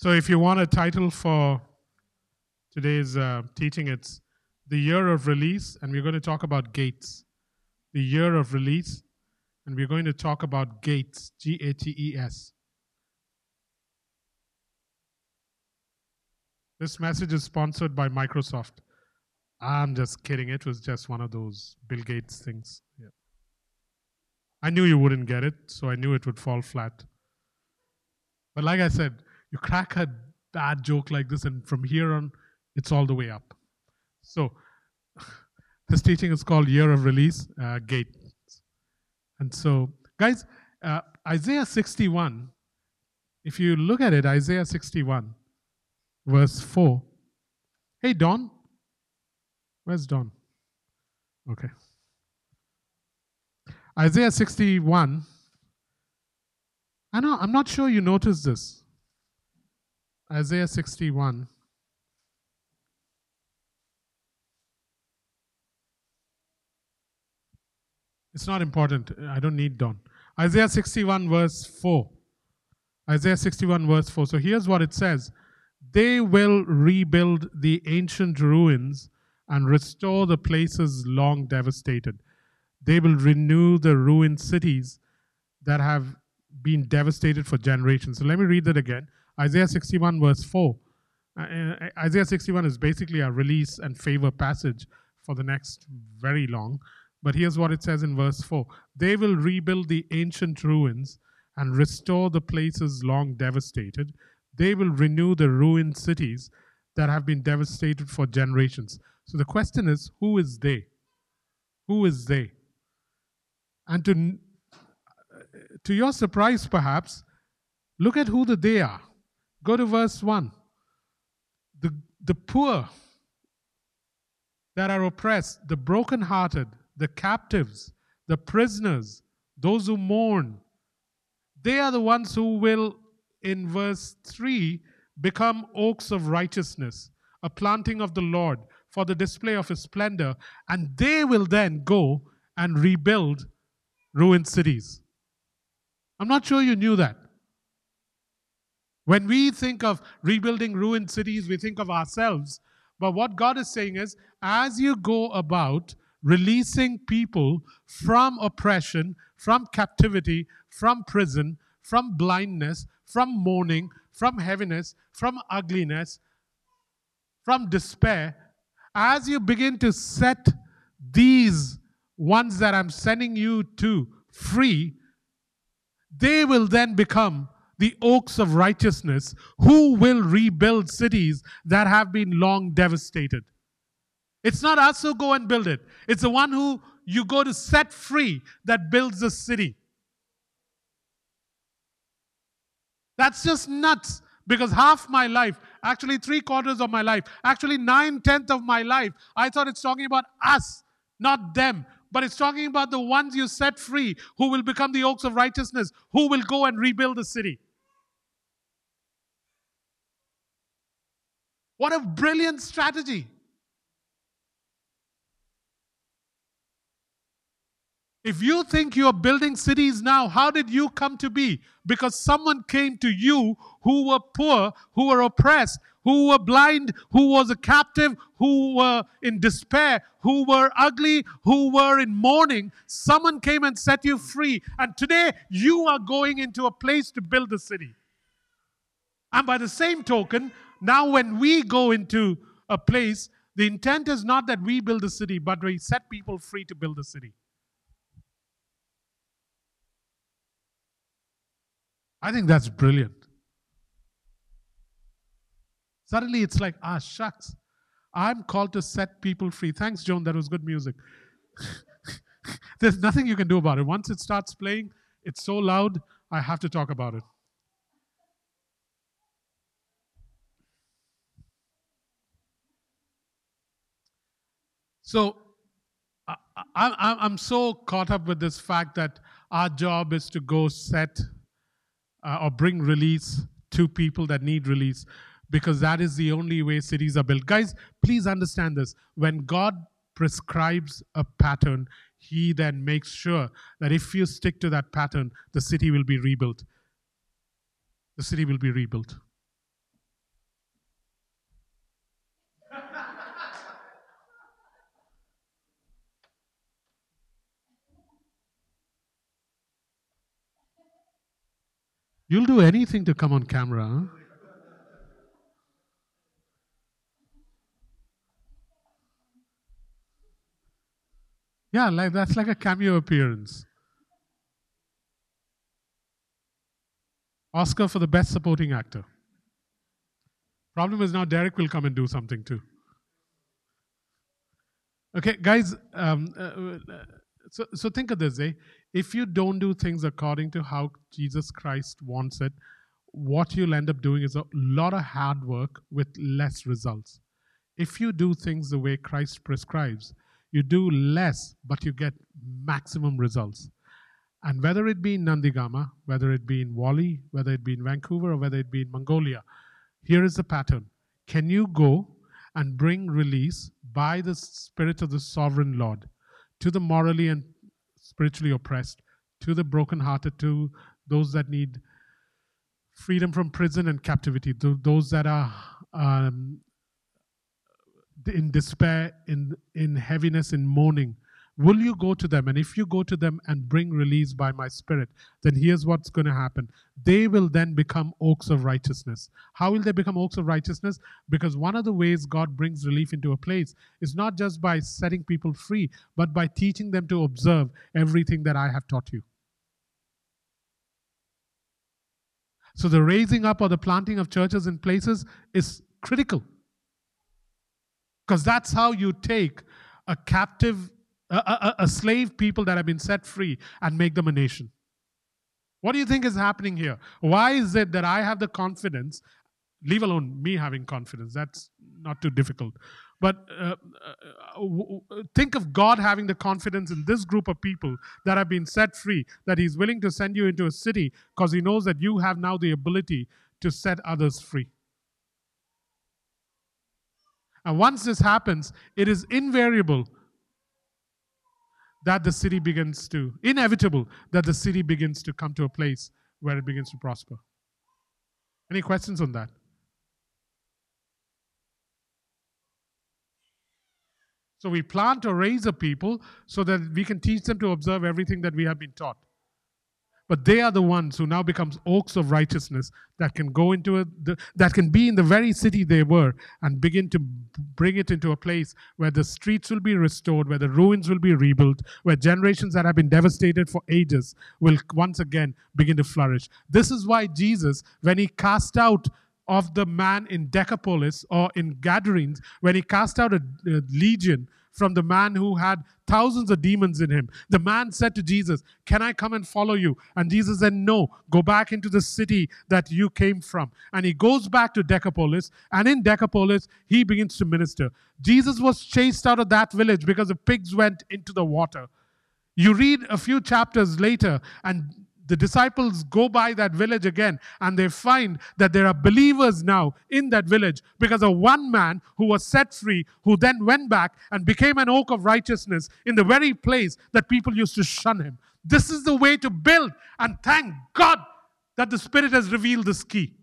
So, if you want a title for today's uh, teaching, it's The Year of Release, and we're going to talk about gates. The Year of Release, and we're going to talk about gates, G A T E S. This message is sponsored by Microsoft. I'm just kidding. It was just one of those Bill Gates things. Yeah. I knew you wouldn't get it, so I knew it would fall flat. But like I said, you crack a bad joke like this, and from here on, it's all the way up. So, this teaching is called Year of Release, uh, Gate. And so, guys, uh, Isaiah 61, if you look at it, Isaiah 61, verse 4. Hey, Don. Where's Don? Okay. Isaiah 61. I know, I'm not sure you noticed this. Isaiah 61. It's not important. I don't need Don. Isaiah 61, verse 4. Isaiah 61, verse 4. So here's what it says They will rebuild the ancient ruins and restore the places long devastated. They will renew the ruined cities that have been devastated for generations. So let me read that again. Isaiah 61, verse 4. Uh, uh, Isaiah 61 is basically a release and favor passage for the next very long. But here's what it says in verse 4 They will rebuild the ancient ruins and restore the places long devastated. They will renew the ruined cities that have been devastated for generations. So the question is who is they? Who is they? And to, to your surprise, perhaps, look at who the they are. Go to verse 1. The, the poor that are oppressed, the brokenhearted, the captives, the prisoners, those who mourn, they are the ones who will, in verse 3, become oaks of righteousness, a planting of the Lord for the display of his splendor, and they will then go and rebuild ruined cities. I'm not sure you knew that. When we think of rebuilding ruined cities, we think of ourselves. But what God is saying is, as you go about releasing people from oppression, from captivity, from prison, from blindness, from mourning, from heaviness, from ugliness, from despair, as you begin to set these ones that I'm sending you to free, they will then become the oaks of righteousness who will rebuild cities that have been long devastated. It's not us who go and build it, it's the one who you go to set free that builds the city. That's just nuts because half my life, actually three quarters of my life, actually nine tenths of my life, I thought it's talking about us, not them. But it's talking about the ones you set free who will become the oaks of righteousness, who will go and rebuild the city. What a brilliant strategy! If you think you're building cities now, how did you come to be? Because someone came to you who were poor, who were oppressed, who were blind, who was a captive, who were in despair, who were ugly, who were in mourning. Someone came and set you free. And today you are going into a place to build a city. And by the same token, now when we go into a place, the intent is not that we build a city, but we set people free to build a city. I think that's brilliant. Suddenly it's like, ah, shucks. I'm called to set people free. Thanks, Joan. That was good music. There's nothing you can do about it. Once it starts playing, it's so loud, I have to talk about it. So I, am so caught up with this fact that our job is to go set uh, or bring release to people that need release because that is the only way cities are built. Guys, please understand this. When God prescribes a pattern, He then makes sure that if you stick to that pattern, the city will be rebuilt. The city will be rebuilt. You'll do anything to come on camera. Huh? Yeah, like that's like a cameo appearance. Oscar for the best supporting actor. Problem is now Derek will come and do something too. Okay, guys. Um, uh, uh, so, so think of this, eh? If you don't do things according to how Jesus Christ wants it, what you'll end up doing is a lot of hard work with less results. If you do things the way Christ prescribes, you do less, but you get maximum results. And whether it be in Nandigama, whether it be in Whalley, whether it be in Vancouver, or whether it be in Mongolia, here is the pattern. Can you go and bring release by the Spirit of the Sovereign Lord to the morally and spiritually oppressed, to the brokenhearted, to those that need freedom from prison and captivity, to those that are um, in despair, in, in heaviness, in mourning, Will you go to them? And if you go to them and bring release by my spirit, then here's what's going to happen. They will then become oaks of righteousness. How will they become oaks of righteousness? Because one of the ways God brings relief into a place is not just by setting people free, but by teaching them to observe everything that I have taught you. So the raising up or the planting of churches in places is critical. Because that's how you take a captive a, a, a slave people that have been set free and make them a nation. What do you think is happening here? Why is it that I have the confidence, leave alone me having confidence, that's not too difficult. But uh, uh, think of God having the confidence in this group of people that have been set free, that He's willing to send you into a city because He knows that you have now the ability to set others free. And once this happens, it is invariable that the city begins to, inevitable that the city begins to come to a place where it begins to prosper. Any questions on that? So we plant or raise a people so that we can teach them to observe everything that we have been taught. But they are the ones who now becomes oaks of righteousness that can go into a, that can be in the very city they were and begin to bring it into a place where the streets will be restored, where the ruins will be rebuilt, where generations that have been devastated for ages will once again begin to flourish. This is why Jesus, when he cast out of the man in Decapolis or in Gadarenes, when he cast out a, a legion from the man who had thousands of demons in him. The man said to Jesus, Can I come and follow you? And Jesus said, No, go back into the city that you came from. And he goes back to Decapolis, and in Decapolis, he begins to minister. Jesus was chased out of that village because the pigs went into the water. You read a few chapters later, and the disciples go by that village again and they find that there are believers now in that village because of one man who was set free, who then went back and became an oak of righteousness in the very place that people used to shun him. This is the way to build, and thank God that the Spirit has revealed this key.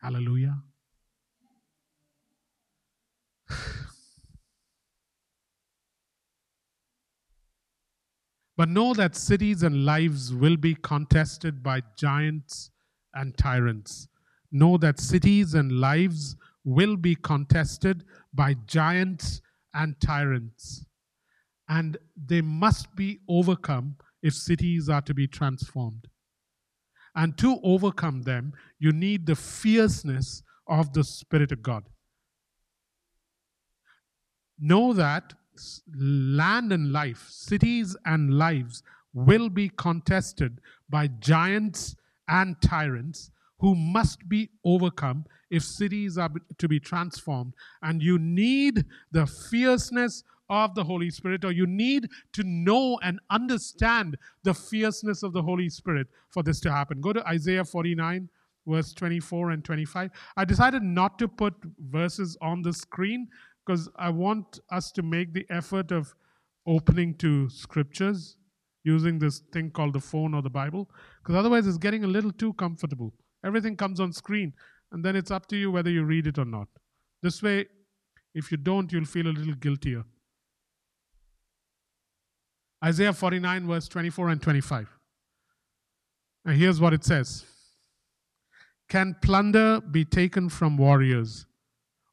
Hallelujah. But know that cities and lives will be contested by giants and tyrants. Know that cities and lives will be contested by giants and tyrants. And they must be overcome if cities are to be transformed. And to overcome them, you need the fierceness of the Spirit of God. Know that land and life, cities and lives will be contested by giants and tyrants who must be overcome if cities are to be transformed. And you need the fierceness of the Holy Spirit, or you need to know and understand the fierceness of the Holy Spirit for this to happen. Go to Isaiah 49, verse 24 and 25. I decided not to put verses on the screen because I want us to make the effort of opening to scriptures using this thing called the phone or the Bible, because otherwise it's getting a little too comfortable. Everything comes on screen, and then it's up to you whether you read it or not. This way, if you don't, you'll feel a little guiltier. Isaiah 49, verse 24 and 25. And here's what it says Can plunder be taken from warriors,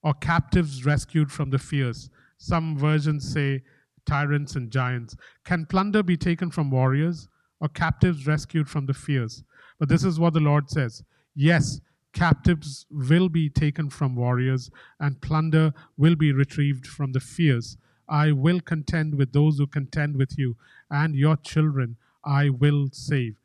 or captives rescued from the fierce? Some versions say tyrants and giants. Can plunder be taken from warriors, or captives rescued from the fierce? But this is what the Lord says Yes, captives will be taken from warriors, and plunder will be retrieved from the fierce. I will contend with those who contend with you, and your children I will save.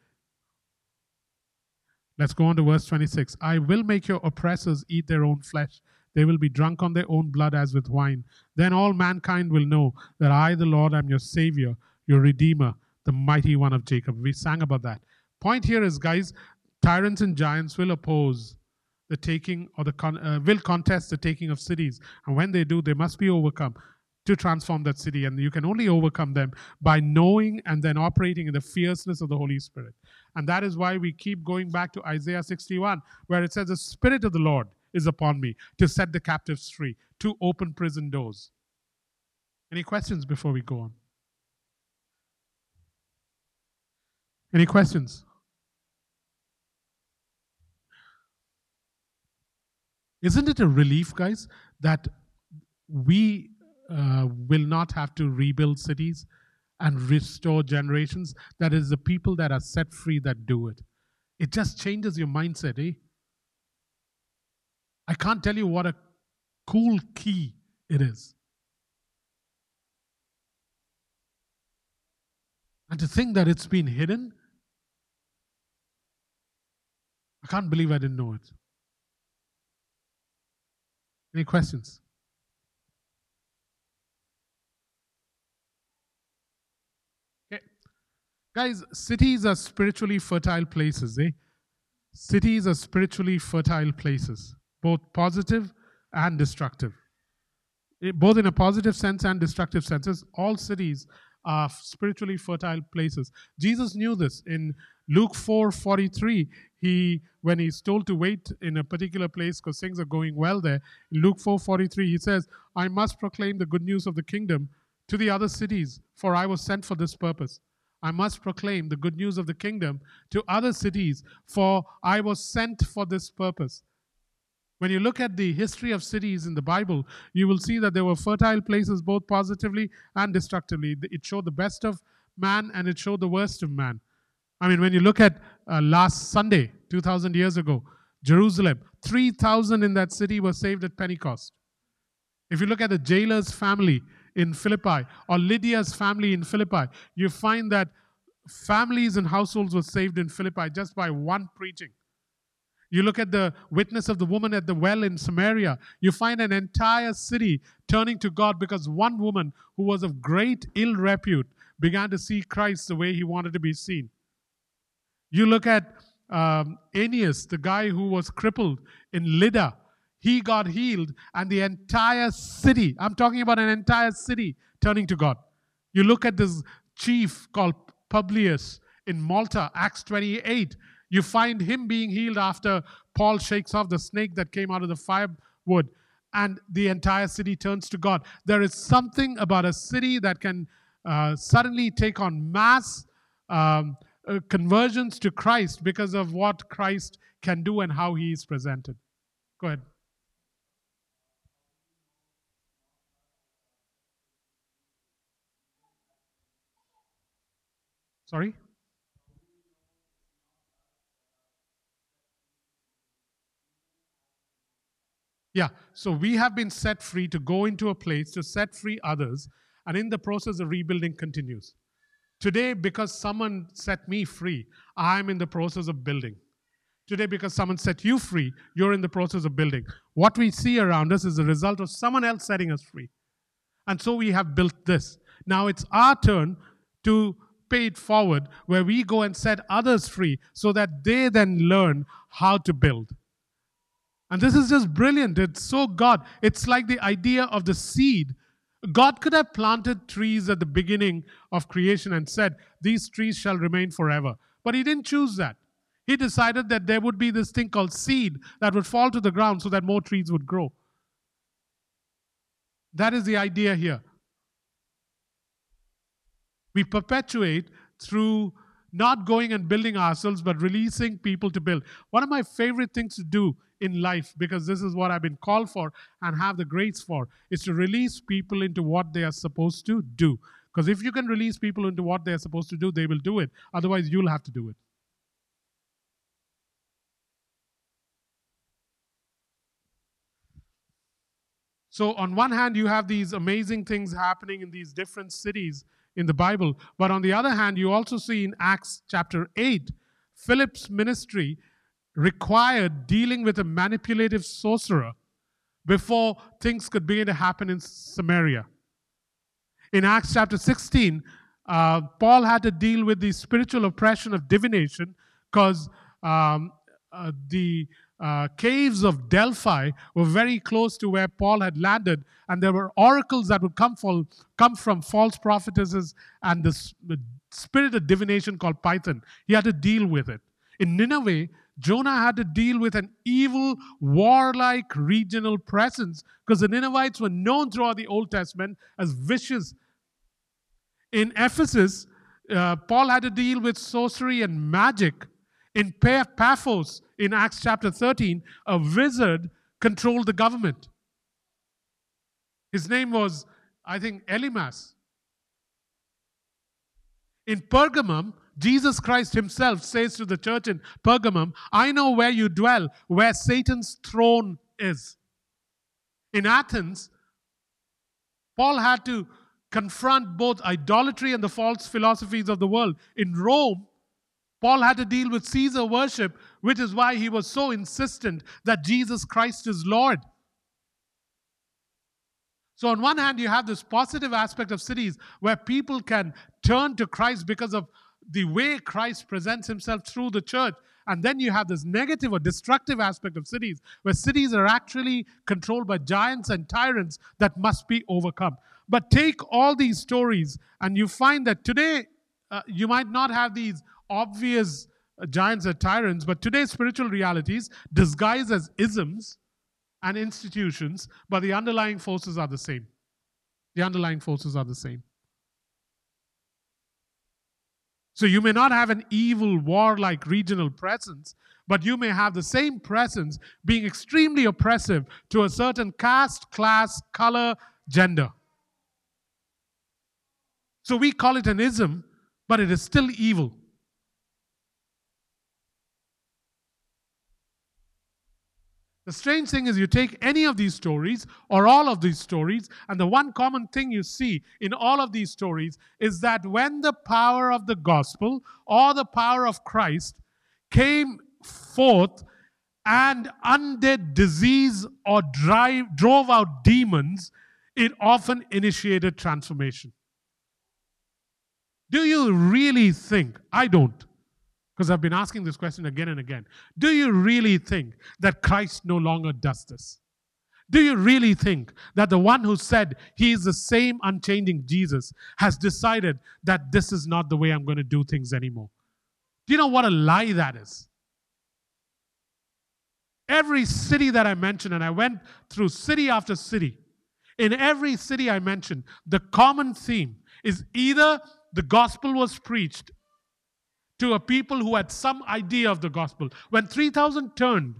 Let's go on to verse 26. I will make your oppressors eat their own flesh. They will be drunk on their own blood as with wine. Then all mankind will know that I, the Lord, am your Savior, your Redeemer, the mighty one of Jacob. We sang about that. Point here is, guys, tyrants and giants will oppose the taking or the con- uh, will contest the taking of cities, and when they do, they must be overcome to transform that city. And you can only overcome them by knowing and then operating in the fierceness of the Holy Spirit. And that is why we keep going back to Isaiah 61, where it says, The Spirit of the Lord is upon me to set the captives free, to open prison doors. Any questions before we go on? Any questions? Isn't it a relief, guys, that we uh, will not have to rebuild cities and restore generations. That is the people that are set free that do it. It just changes your mindset, eh? I can't tell you what a cool key it is. And to think that it's been hidden, I can't believe I didn't know it. Any questions? Okay. Guys, cities are spiritually fertile places, eh? Cities are spiritually fertile places, both positive and destructive. Eh, both in a positive sense and destructive senses, all cities are spiritually fertile places. Jesus knew this in Luke 4:43. He, when he's told to wait in a particular place because things are going well there, in Luke 4:43, he says, "I must proclaim the good news of the kingdom to the other cities, for I was sent for this purpose." I must proclaim the good news of the kingdom to other cities, for I was sent for this purpose. When you look at the history of cities in the Bible, you will see that there were fertile places both positively and destructively. It showed the best of man and it showed the worst of man. I mean, when you look at uh, last Sunday, 2,000 years ago, Jerusalem, 3,000 in that city were saved at Pentecost. If you look at the jailer's family, in Philippi or Lydia's family in Philippi, you find that families and households were saved in Philippi just by one preaching. You look at the witness of the woman at the well in Samaria, you find an entire city turning to God because one woman who was of great ill repute began to see Christ the way he wanted to be seen. You look at um, Aeneas, the guy who was crippled in Lydda, he got healed, and the entire city, I'm talking about an entire city, turning to God. You look at this chief called Publius in Malta, Acts 28. You find him being healed after Paul shakes off the snake that came out of the firewood, and the entire city turns to God. There is something about a city that can uh, suddenly take on mass um, uh, conversions to Christ because of what Christ can do and how he is presented. Go ahead. Sorry? Yeah, so we have been set free to go into a place to set free others, and in the process, the rebuilding continues. Today, because someone set me free, I'm in the process of building. Today, because someone set you free, you're in the process of building. What we see around us is the result of someone else setting us free. And so we have built this. Now it's our turn to pay it forward where we go and set others free so that they then learn how to build. And this is just brilliant. It's so God. It's like the idea of the seed. God could have planted trees at the beginning of creation and said, These trees shall remain forever. But He didn't choose that. He decided that there would be this thing called seed that would fall to the ground so that more trees would grow. That is the idea here. We perpetuate through not going and building ourselves, but releasing people to build. One of my favorite things to do in life, because this is what I've been called for and have the grace for, is to release people into what they are supposed to do. Because if you can release people into what they are supposed to do, they will do it. Otherwise, you'll have to do it. So, on one hand, you have these amazing things happening in these different cities in the Bible. But on the other hand, you also see in Acts chapter 8, Philip's ministry required dealing with a manipulative sorcerer before things could begin to happen in Samaria. In Acts chapter 16, uh, Paul had to deal with the spiritual oppression of divination because um, uh, the uh, caves of Delphi were very close to where Paul had landed, and there were oracles that would come, from, come from false prophetesses and the, the spirit of divination called Python. He had to deal with it. In Nineveh, Jonah had to deal with an evil, warlike regional presence because the Ninevites were known throughout the Old Testament as vicious. In Ephesus, uh, Paul had to deal with sorcery and magic. In Paphos, in Acts chapter 13, a wizard controlled the government. His name was, I think, Elymas. In Pergamum, Jesus Christ himself says to the church in Pergamum, I know where you dwell, where Satan's throne is. In Athens, Paul had to confront both idolatry and the false philosophies of the world. In Rome, Paul had to deal with Caesar worship, which is why he was so insistent that Jesus Christ is Lord. So, on one hand, you have this positive aspect of cities where people can turn to Christ because of the way Christ presents himself through the church. And then you have this negative or destructive aspect of cities where cities are actually controlled by giants and tyrants that must be overcome. But take all these stories, and you find that today uh, you might not have these obvious giants are tyrants, but today's spiritual realities disguised as isms and institutions, but the underlying forces are the same. The underlying forces are the same. So you may not have an evil, warlike regional presence, but you may have the same presence being extremely oppressive to a certain caste, class, color, gender. So we call it an ism, but it is still evil. The strange thing is, you take any of these stories or all of these stories, and the one common thing you see in all of these stories is that when the power of the gospel or the power of Christ came forth and undid disease or drive, drove out demons, it often initiated transformation. Do you really think? I don't. Because I've been asking this question again and again. Do you really think that Christ no longer does this? Do you really think that the one who said he is the same unchanging Jesus has decided that this is not the way I'm going to do things anymore? Do you know what a lie that is? Every city that I mentioned, and I went through city after city, in every city I mentioned, the common theme is either the gospel was preached to a people who had some idea of the gospel. When 3,000 turned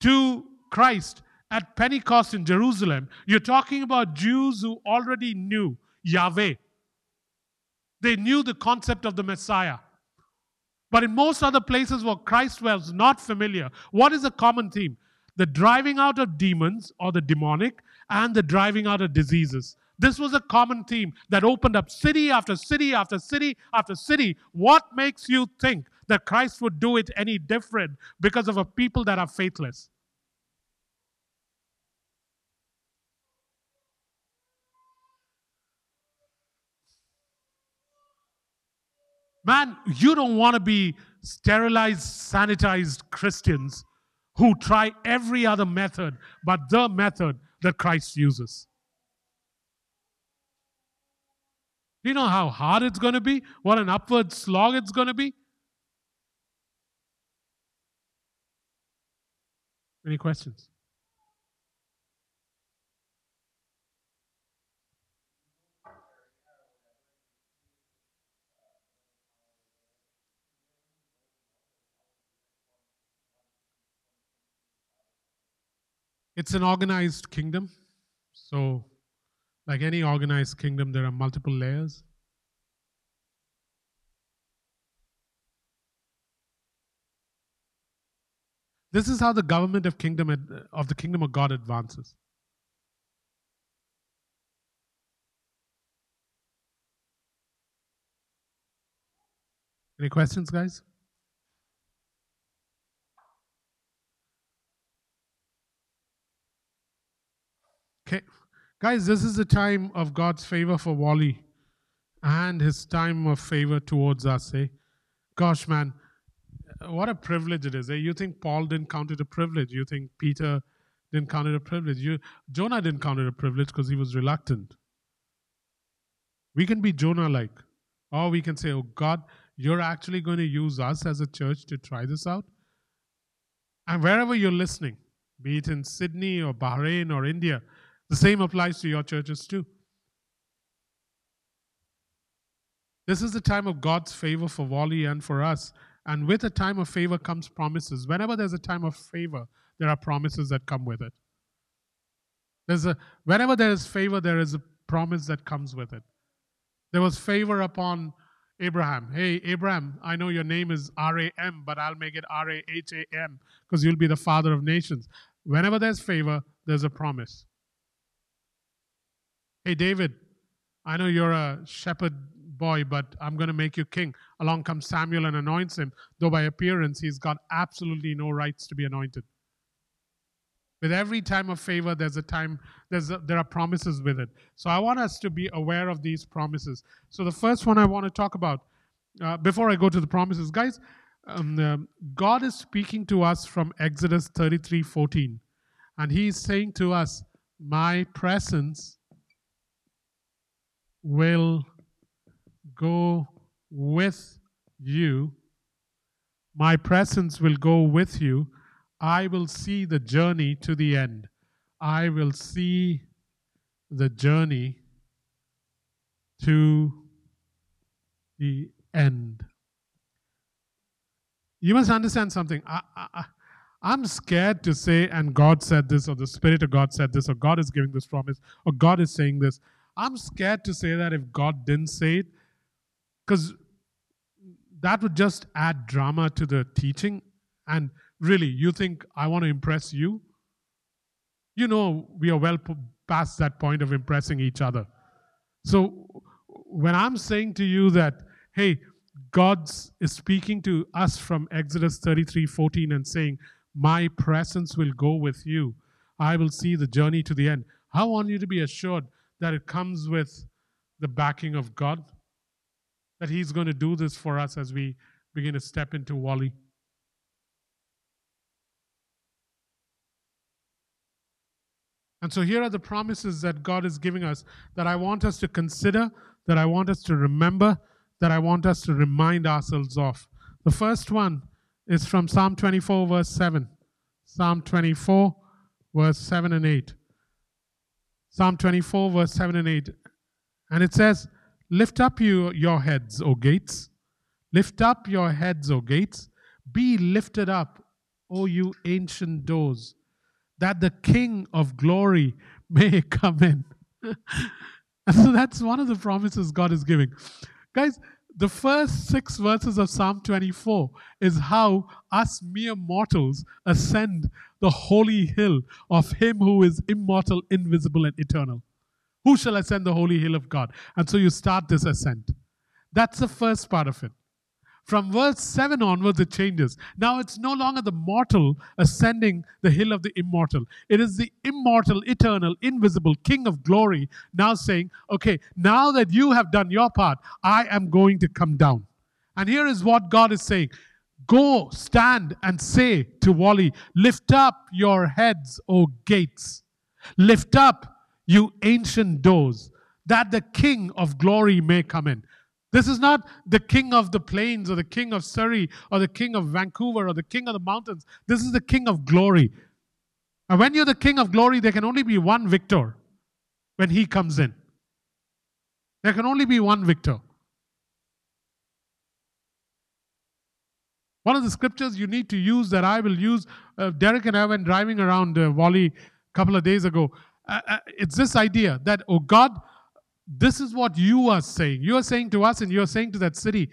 to Christ at Pentecost in Jerusalem, you're talking about Jews who already knew Yahweh. They knew the concept of the Messiah. But in most other places where Christ was not familiar, what is a common theme? The driving out of demons or the demonic and the driving out of diseases. This was a common theme that opened up city after city after city after city. What makes you think that Christ would do it any different because of a people that are faithless? Man, you don't want to be sterilized, sanitized Christians who try every other method but the method that Christ uses. Do you know how hard it's going to be? What an upward slog it's going to be? Any questions? It's an organized kingdom. So like any organized kingdom, there are multiple layers. This is how the government of kingdom of the kingdom of God advances. Any questions, guys? Okay. Guys, this is the time of God's favor for Whalley and his time of favor towards us, eh? Gosh, man, what a privilege it is. Eh? You think Paul didn't count it a privilege. You think Peter didn't count it a privilege. You, Jonah didn't count it a privilege because he was reluctant. We can be Jonah like. Or we can say, oh, God, you're actually going to use us as a church to try this out. And wherever you're listening, be it in Sydney or Bahrain or India, the same applies to your churches too. This is the time of God's favor for Whalley and for us. And with a time of favor comes promises. Whenever there's a time of favor, there are promises that come with it. There's a whenever there is favor, there is a promise that comes with it. There was favor upon Abraham. Hey, Abraham, I know your name is R A M, but I'll make it R A H A M because you'll be the father of nations. Whenever there's favor, there's a promise. Hey, David, I know you're a shepherd boy, but I'm going to make you king. Along comes Samuel and anoints him, though by appearance he's got absolutely no rights to be anointed. With every time of favor, there's a time, there's a, there are promises with it. So I want us to be aware of these promises. So the first one I want to talk about, uh, before I go to the promises, guys, um, God is speaking to us from Exodus 33 14. And He's saying to us, My presence will go with you. My presence will go with you. I will see the journey to the end. I will see the journey to the end. You must understand something. I, I, I'm scared to say, and God said this, or the Spirit of God said this, or God is giving this promise, or God is saying this. I'm scared to say that if God didn't say it, because that would just add drama to the teaching. And really, you think I want to impress you? You know, we are well past that point of impressing each other. So when I'm saying to you that, hey, God is speaking to us from Exodus 33 14 and saying, My presence will go with you. I will see the journey to the end. I want you to be assured that it comes with the backing of God, that He's going to do this for us as we begin to step into Whalley. And so here are the promises that God is giving us that I want us to consider, that I want us to remember, that I want us to remind ourselves of. The first one is from Psalm 24, verse 7. Psalm 24, verse 7 and 8. Psalm 24, verse 7 and 8. And it says, Lift up you, your heads, O gates. Lift up your heads, O gates. Be lifted up, O you ancient doors, that the King of glory may come in. and so that's one of the promises God is giving. Guys, the first six verses of Psalm 24 is how us mere mortals ascend the holy hill of Him who is immortal, invisible, and eternal. Who shall ascend the holy hill of God? And so you start this ascent. That's the first part of it. From verse 7 onwards, it changes. Now it's no longer the mortal ascending the hill of the immortal. It is the immortal, eternal, invisible King of glory now saying, Okay, now that you have done your part, I am going to come down. And here is what God is saying Go, stand, and say to Whalley, Lift up your heads, O gates. Lift up, you ancient doors, that the King of glory may come in. This is not the king of the plains or the king of Surrey or the king of Vancouver or the king of the mountains. This is the king of glory. And when you're the king of glory, there can only be one victor when he comes in. There can only be one victor. One of the scriptures you need to use that I will use, uh, Derek and I, when driving around uh, Whalley a couple of days ago. Uh, uh, it's this idea that, oh God, this is what you are saying. You are saying to us and you are saying to that city,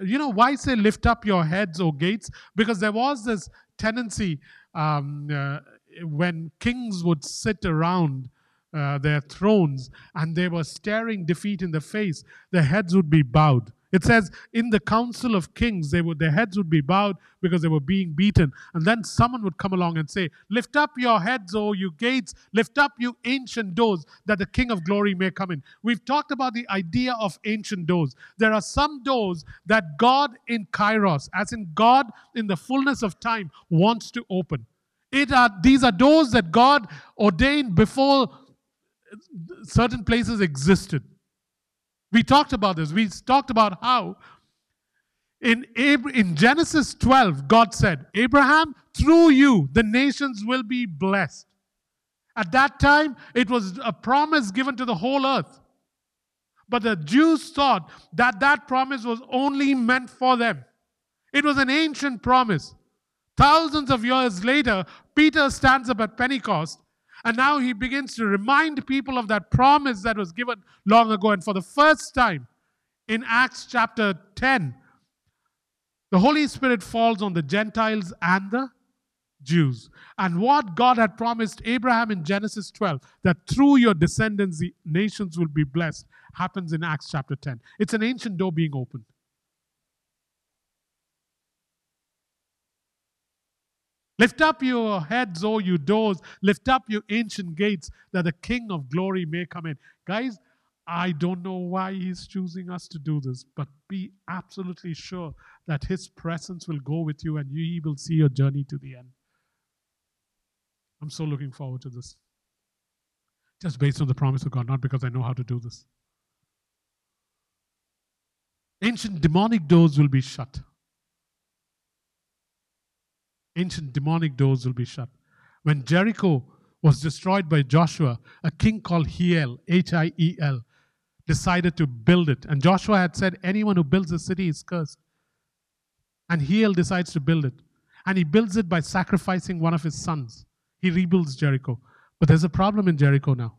you know, why say lift up your heads, O gates? Because there was this tendency um, uh, when kings would sit around uh, their thrones and they were staring defeat in the face, their heads would be bowed. It says in the council of kings, they would, their heads would be bowed because they were being beaten. And then someone would come along and say, Lift up your heads, O you gates, lift up you ancient doors, that the King of glory may come in. We've talked about the idea of ancient doors. There are some doors that God in Kairos, as in God in the fullness of time, wants to open. It are, these are doors that God ordained before certain places existed. We talked about this. We talked about how in, Ab- in Genesis 12, God said, Abraham, through you, the nations will be blessed. At that time, it was a promise given to the whole earth. But the Jews thought that that promise was only meant for them. It was an ancient promise. Thousands of years later, Peter stands up at Pentecost and now he begins to remind people of that promise that was given long ago. And for the first time in Acts chapter 10, the Holy Spirit falls on the Gentiles and the Jews. And what God had promised Abraham in Genesis 12, that through your descendants the nations will be blessed, happens in Acts chapter 10. It's an ancient door being opened. Lift up your heads, O you doors. Lift up your ancient gates, that the King of glory may come in. Guys, I don't know why he's choosing us to do this, but be absolutely sure that his presence will go with you and you will see your journey to the end. I'm so looking forward to this. Just based on the promise of God, not because I know how to do this. Ancient demonic doors will be shut ancient demonic doors will be shut. When Jericho was destroyed by Joshua, a king called Hiel, H I E L, decided to build it. And Joshua had said, Anyone who builds a city is cursed. And Hiel decides to build it. And he builds it by sacrificing one of his sons. He rebuilds Jericho. But there's a problem in Jericho now.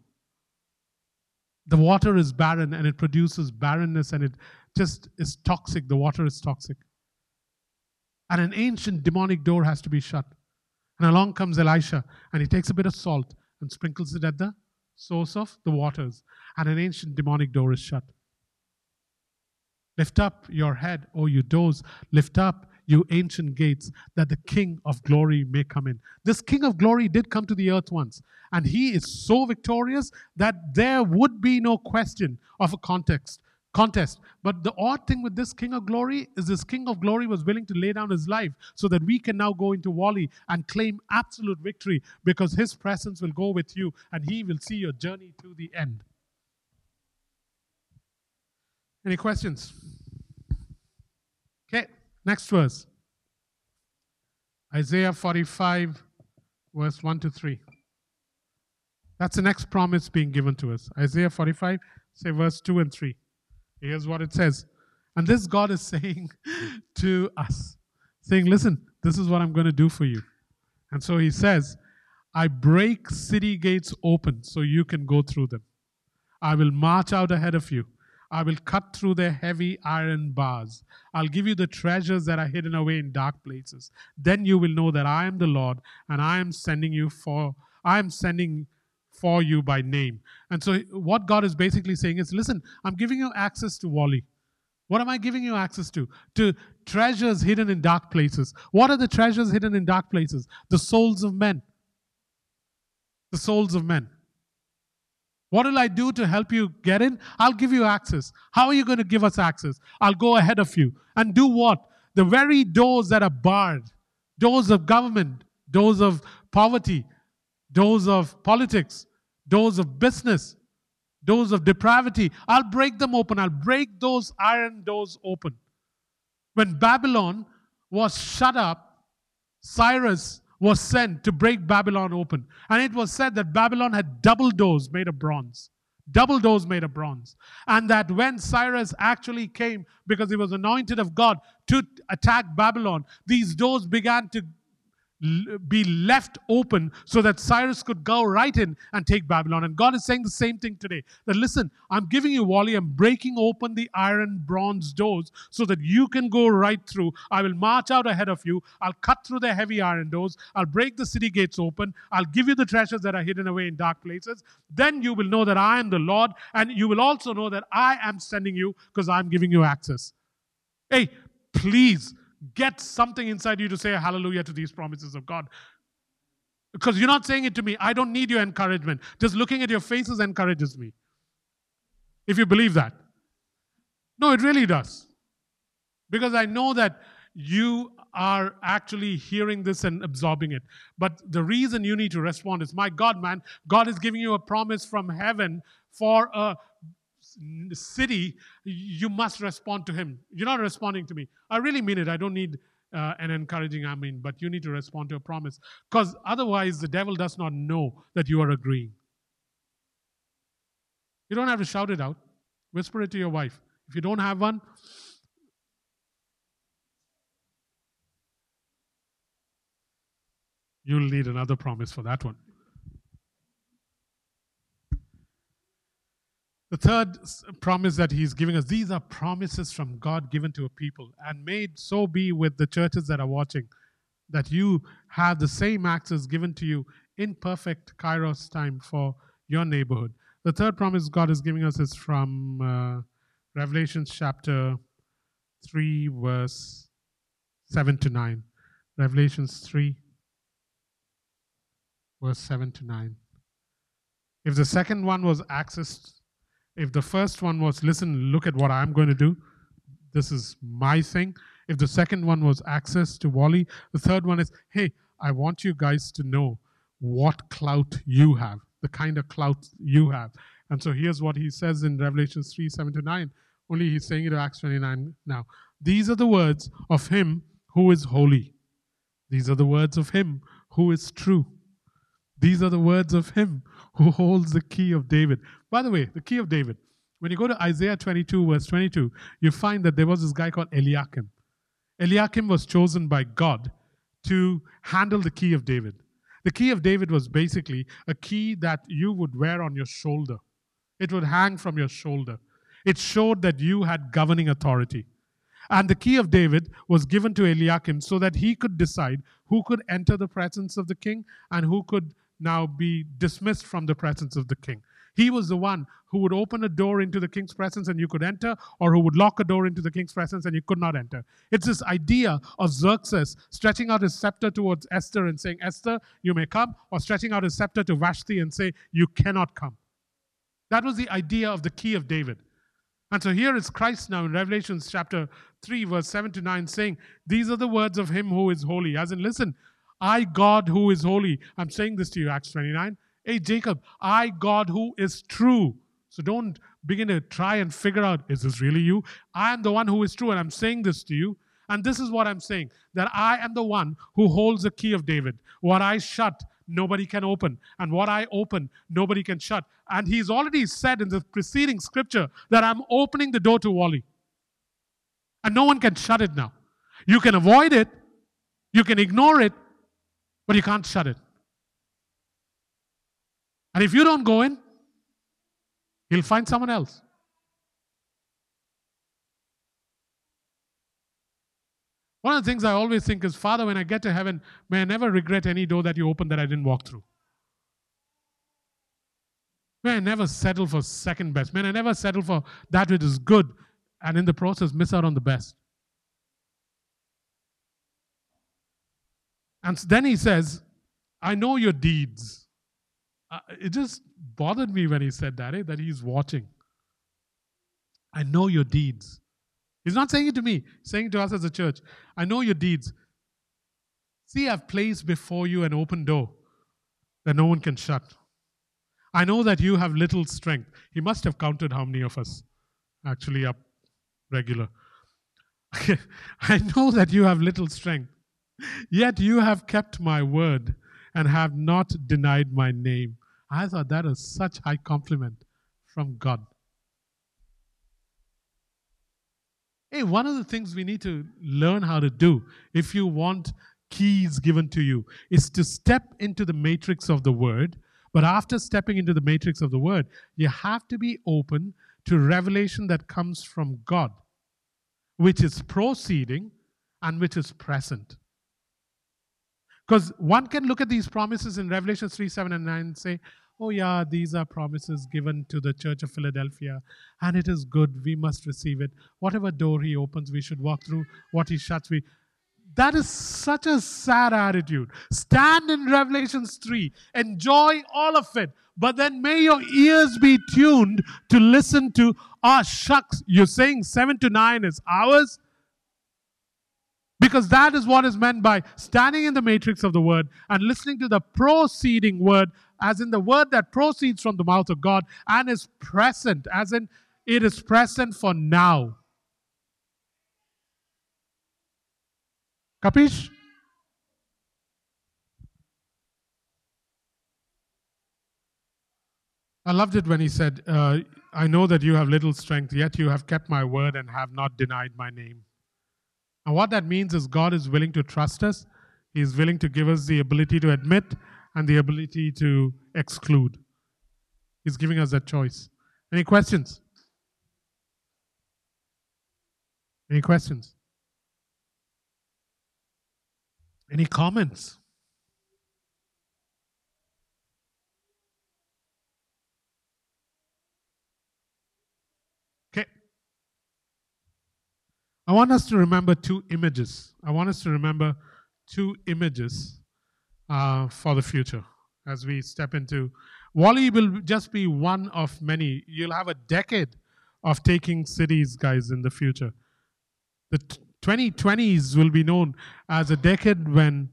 The water is barren and it produces barrenness and it just is toxic. The water is toxic and an ancient demonic door has to be shut. And along comes Elisha, and he takes a bit of salt and sprinkles it at the source of the waters, and an ancient demonic door is shut. Lift up your head, O you doors, lift up you ancient gates, that the King of glory may come in. This King of glory did come to the earth once, and he is so victorious that there would be no question of a context contest. But the odd thing with this King of Glory is this King of Glory was willing to lay down his life so that we can now go into Whalley and claim absolute victory because his presence will go with you and he will see your journey to the end. Any questions? Okay, next verse. Isaiah 45, verse 1 to 3. That's the next promise being given to us. Isaiah 45, say verse 2 and 3. Here's what it says. And this God is saying to us, saying, Listen, this is what I'm going to do for you. And so he says, I break city gates open so you can go through them. I will march out ahead of you. I will cut through their heavy iron bars. I'll give you the treasures that are hidden away in dark places. Then you will know that I am the Lord and I am sending you for I am sending for you by name. And so, what God is basically saying is listen, I'm giving you access to Whalley. What am I giving you access to? To treasures hidden in dark places. What are the treasures hidden in dark places? The souls of men. The souls of men. What will I do to help you get in? I'll give you access. How are you going to give us access? I'll go ahead of you. And do what? The very doors that are barred doors of government, doors of poverty, doors of politics, doors of business, doors of depravity. I'll break them open. I'll break those iron doors open. When Babylon was shut up, Cyrus was sent to break Babylon open. And it was said that Babylon had double doors made of bronze. Double doors made of bronze. And that when Cyrus actually came, because he was anointed of God to attack Babylon, these doors began to be left open so that Cyrus could go right in and take Babylon. And God is saying the same thing today. That listen, I'm giving you Whalley, I'm breaking open the iron bronze doors so that you can go right through. I will march out ahead of you. I'll cut through the heavy iron doors. I'll break the city gates open. I'll give you the treasures that are hidden away in dark places. Then you will know that I am the Lord, and you will also know that I am sending you because I'm giving you access. Hey, please get something inside you to say hallelujah to these promises of God. Because you're not saying it to me. I don't need your encouragement. Just looking at your faces encourages me. If you believe that. No, it really does. Because I know that you are actually hearing this and absorbing it. But the reason you need to respond is my God, man, God is giving you a promise from heaven for a city, you must respond to him. You're not responding to me. I really mean it. I don't need uh, an encouraging I mean, but you need to respond to a promise. Because otherwise, the devil does not know that you are agreeing. You don't have to shout it out, whisper it to your wife. If you don't have one, you'll need another promise for that one. The third promise that he's giving us, these are promises from God given to a people. And it so be with the churches that are watching that you have the same access given to you in perfect kairos time for your neighborhood. The third promise God is giving us is from uh, Revelation chapter 3, verse 7 to 9. Revelations 3, verse 7 to 9. If the second one was access if the first one was, listen, look at what I'm going to do, this is my thing. If the second one was access to Whalley, the third one is, hey, I want you guys to know what clout you have, the kind of clout you have. And so here's what he says in Revelation 3 7 to 9. Only he's saying it to Acts 29 now. These are the words of him who is holy. These are the words of him who is true. These are the words of him who holds the key of David. By the way, the key of David. When you go to Isaiah 22, verse 22, you find that there was this guy called Eliakim. Eliakim was chosen by God to handle the key of David. The key of David was basically a key that you would wear on your shoulder, it would hang from your shoulder. It showed that you had governing authority. And the key of David was given to Eliakim so that he could decide who could enter the presence of the king and who could now be dismissed from the presence of the king. He was the one who would open a door into the king's presence and you could enter, or who would lock a door into the king's presence and you could not enter. It's this idea of Xerxes stretching out his scepter towards Esther and saying, Esther, you may come, or stretching out his scepter to Vashti and say, You cannot come. That was the idea of the key of David. And so here is Christ now in Revelation chapter 3, verse 7 to 9, saying, These are the words of him who is holy. As in, listen, I, God who is holy. I'm saying this to you, Acts 29. Hey, Jacob, I, God who is true. So don't begin to try and figure out, is this really you? I am the one who is true, and I'm saying this to you. And this is what I'm saying that I am the one who holds the key of David. What I shut, nobody can open. And what I open, nobody can shut. And he's already said in the preceding scripture that I'm opening the door to Whalley. And no one can shut it now. You can avoid it, you can ignore it, but you can't shut it. And if you don't go in, he'll find someone else. One of the things I always think is, Father, when I get to heaven, may I never regret any door that you opened that I didn't walk through. May I never settle for second best. May I never settle for that which is good and in the process miss out on the best. And then he says, I know your deeds. Uh, it just bothered me when he said that, eh, that he's watching. I know your deeds. He's not saying it to me, he's saying it to us as a church. I know your deeds. See, I've placed before you an open door that no one can shut. I know that you have little strength. He must have counted how many of us actually are regular. I know that you have little strength. Yet you have kept my word and have not denied my name. I thought that is such high compliment from God. Hey, one of the things we need to learn how to do if you want keys given to you is to step into the matrix of the word. But after stepping into the matrix of the word, you have to be open to revelation that comes from God, which is proceeding and which is present. Because one can look at these promises in Revelation 3 7 and 9 and say, oh, yeah, these are promises given to the church of Philadelphia, and it is good. We must receive it. Whatever door he opens, we should walk through. What he shuts, we. That is such a sad attitude. Stand in Revelations 3, enjoy all of it, but then may your ears be tuned to listen to, ah, shucks, you're saying 7 to 9 is ours? Because that is what is meant by standing in the matrix of the word and listening to the proceeding word, as in the word that proceeds from the mouth of God and is present, as in it is present for now. Capish? I loved it when he said, uh, I know that you have little strength, yet you have kept my word and have not denied my name. And what that means is God is willing to trust us. He is willing to give us the ability to admit and the ability to exclude. He's giving us that choice. Any questions? Any questions? Any comments? I want us to remember two images. I want us to remember two images uh, for the future as we step into. Whalley will just be one of many. You'll have a decade of taking cities, guys, in the future. The 2020s will be known as a decade when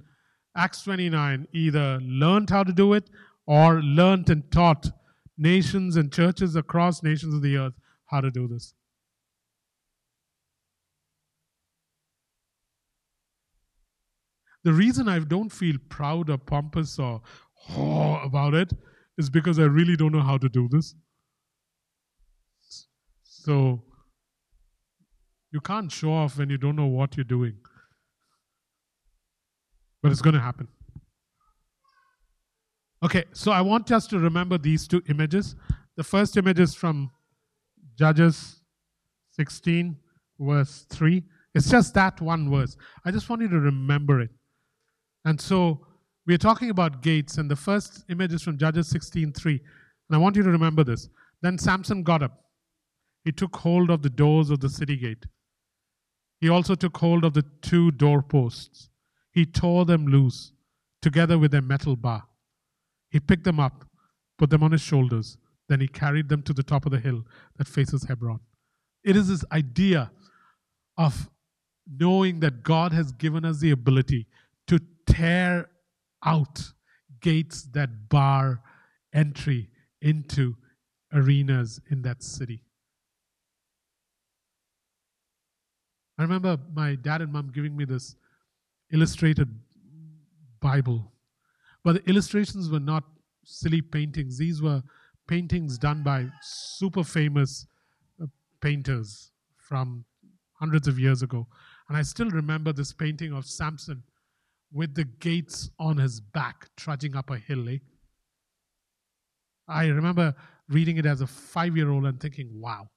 Acts 29 either learned how to do it or learned and taught nations and churches across nations of the earth how to do this. The reason I don't feel proud or pompous or oh, about it is because I really don't know how to do this. So you can't show off when you don't know what you're doing. But it's going to happen. Okay, so I want us to remember these two images. The first image is from Judges 16, verse 3. It's just that one verse. I just want you to remember it. And so we're talking about gates, and the first image is from Judges 16:3. And I want you to remember this. Then Samson got up. He took hold of the doors of the city gate. He also took hold of the two doorposts. He tore them loose, together with their metal bar. He picked them up, put them on his shoulders. Then he carried them to the top of the hill that faces Hebron. It is this idea of knowing that God has given us the ability to tear out gates that bar entry into arenas in that city. I remember my dad and mom giving me this illustrated Bible. But the illustrations were not silly paintings, these were paintings done by super famous uh, painters from hundreds of years ago. And I still remember this painting of Samson with the gates on his back, trudging up a hill. Eh? I remember reading it as a five year old and thinking, wow.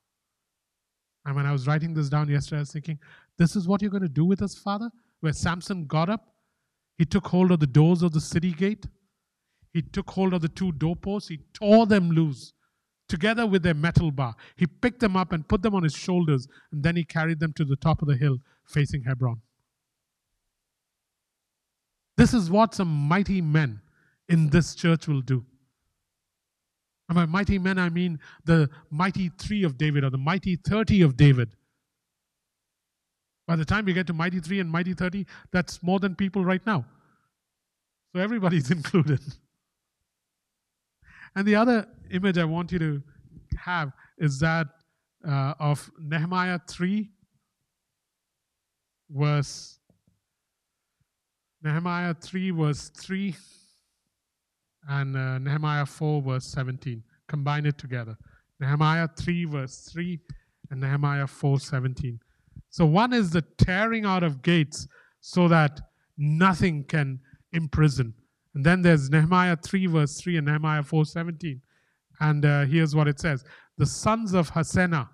And when I was writing this down yesterday, I was thinking, this is what you're going to do with us, Father? Where Samson got up, he took hold of the doors of the city gate, he took hold of the two doorposts, he tore them loose together with their metal bar. He picked them up and put them on his shoulders, and then he carried them to the top of the hill facing Hebron. This is what some mighty men in this church will do. And by mighty men, I mean the mighty three of David or the mighty 30 of David. By the time we get to mighty three and mighty 30, that's more than people right now. So everybody's included. And the other image I want you to have is that uh, of Nehemiah 3, verse Nehemiah 3, verse 3, and uh, Nehemiah 4, verse 17. Combine it together. Nehemiah 3, verse 3, and Nehemiah 4, 17. So one is the tearing out of gates so that nothing can imprison. And then there's Nehemiah 3, verse 3, and Nehemiah 4, 17. And uh, here's what it says The sons of Hassenaah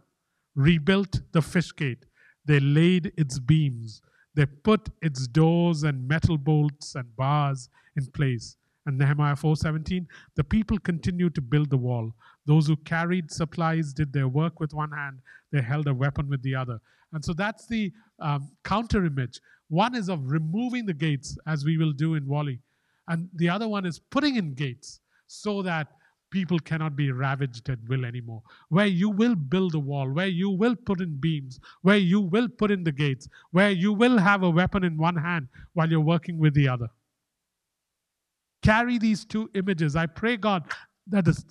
rebuilt the fish gate, they laid its beams, they put its doors and metal bolts and bars in place. And Nehemiah 4:17, the people continued to build the wall. Those who carried supplies did their work with one hand, they held a weapon with the other. And so that's the um, counter image. One is of removing the gates, as we will do in Whalley, and the other one is putting in gates so that people cannot be ravaged at will anymore. Where you will build a wall, where you will put in beams, where you will put in the gates, where you will have a weapon in one hand while you're working with the other. Carry these two images. I pray, God, that the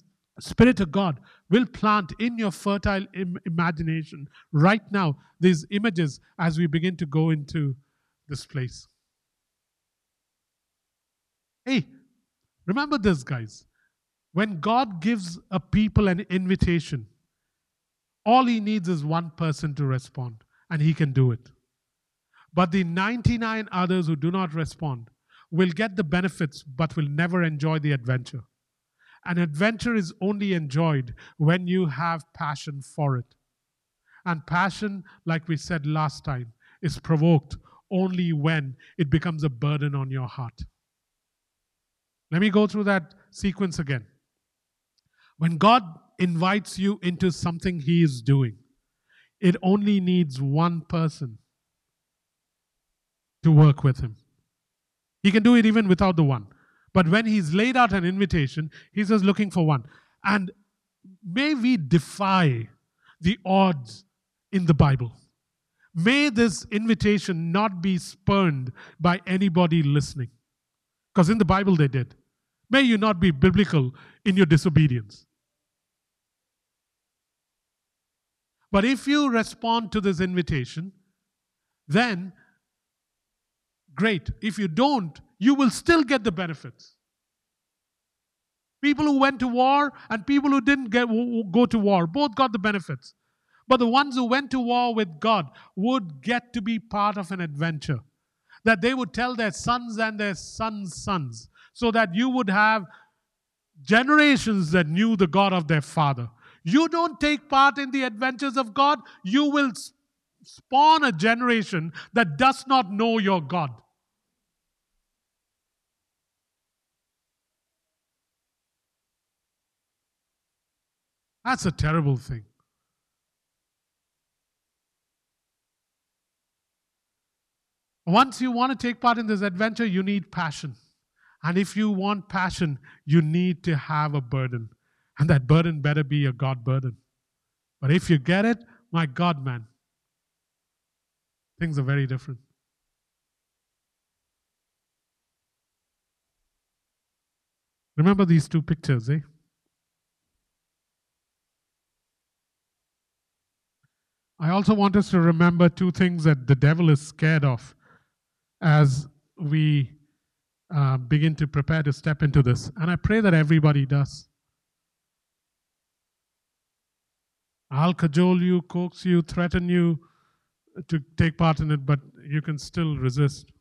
Spirit of God will plant in your fertile Im- imagination right now these images as we begin to go into this place. Hey, remember this, guys. When God gives a people an invitation, all he needs is one person to respond, and he can do it. But the 99 others who do not respond will get the benefits but will never enjoy the adventure. An adventure is only enjoyed when you have passion for it. And passion, like we said last time, is provoked only when it becomes a burden on your heart. Let me go through that sequence again. When God invites you into something He is doing, it only needs one person to work with Him. He can do it even without the one. But when He's laid out an invitation, He's just looking for one. And may we defy the odds in the Bible. May this invitation not be spurned by anybody listening. Because in the Bible they did. May you not be biblical in your disobedience. But if you respond to this invitation, then great. If you don't, you will still get the benefits. People who went to war and people who didn't get, go to war both got the benefits. But the ones who went to war with God would get to be part of an adventure. That they would tell their sons and their sons' sons, so that you would have generations that knew the God of their father. You don't take part in the adventures of God, you will spawn a generation that does not know your God. That's a terrible thing. Once you want to take part in this adventure, you need passion. And if you want passion, you need to have a burden. And that burden better be a God burden. But if you get it, my God, man, things are very different. Remember these two pictures, eh? I also want us to remember two things that the devil is scared of as we uh, begin to prepare to step into this. And I pray that everybody does. I'll cajole you, coax you, threaten you to take part in it, but you can still resist.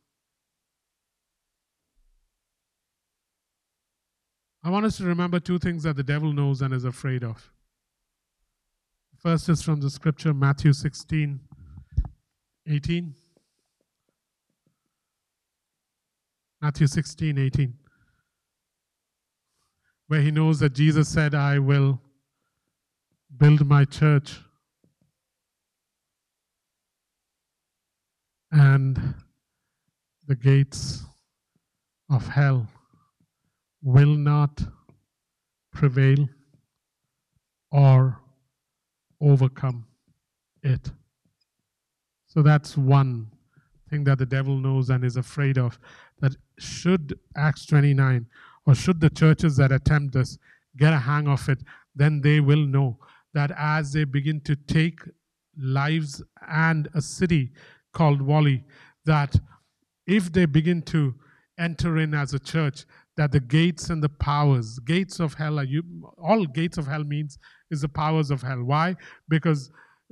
I want us to remember two things that the devil knows and is afraid of. First is from the scripture, Matthew 16, 18. Matthew 16, 18, where he knows that Jesus said, I will build my church. And the gates of hell will not prevail or overcome it. So that's one thing that the devil knows and is afraid of should Acts 29 or should the churches that attempt this get a hang of it, then they will know that as they begin to take lives and a city called Whalley, that if they begin to enter in as a church, that the gates and the powers, gates of hell are you all gates of hell means is the powers of hell. Why? Because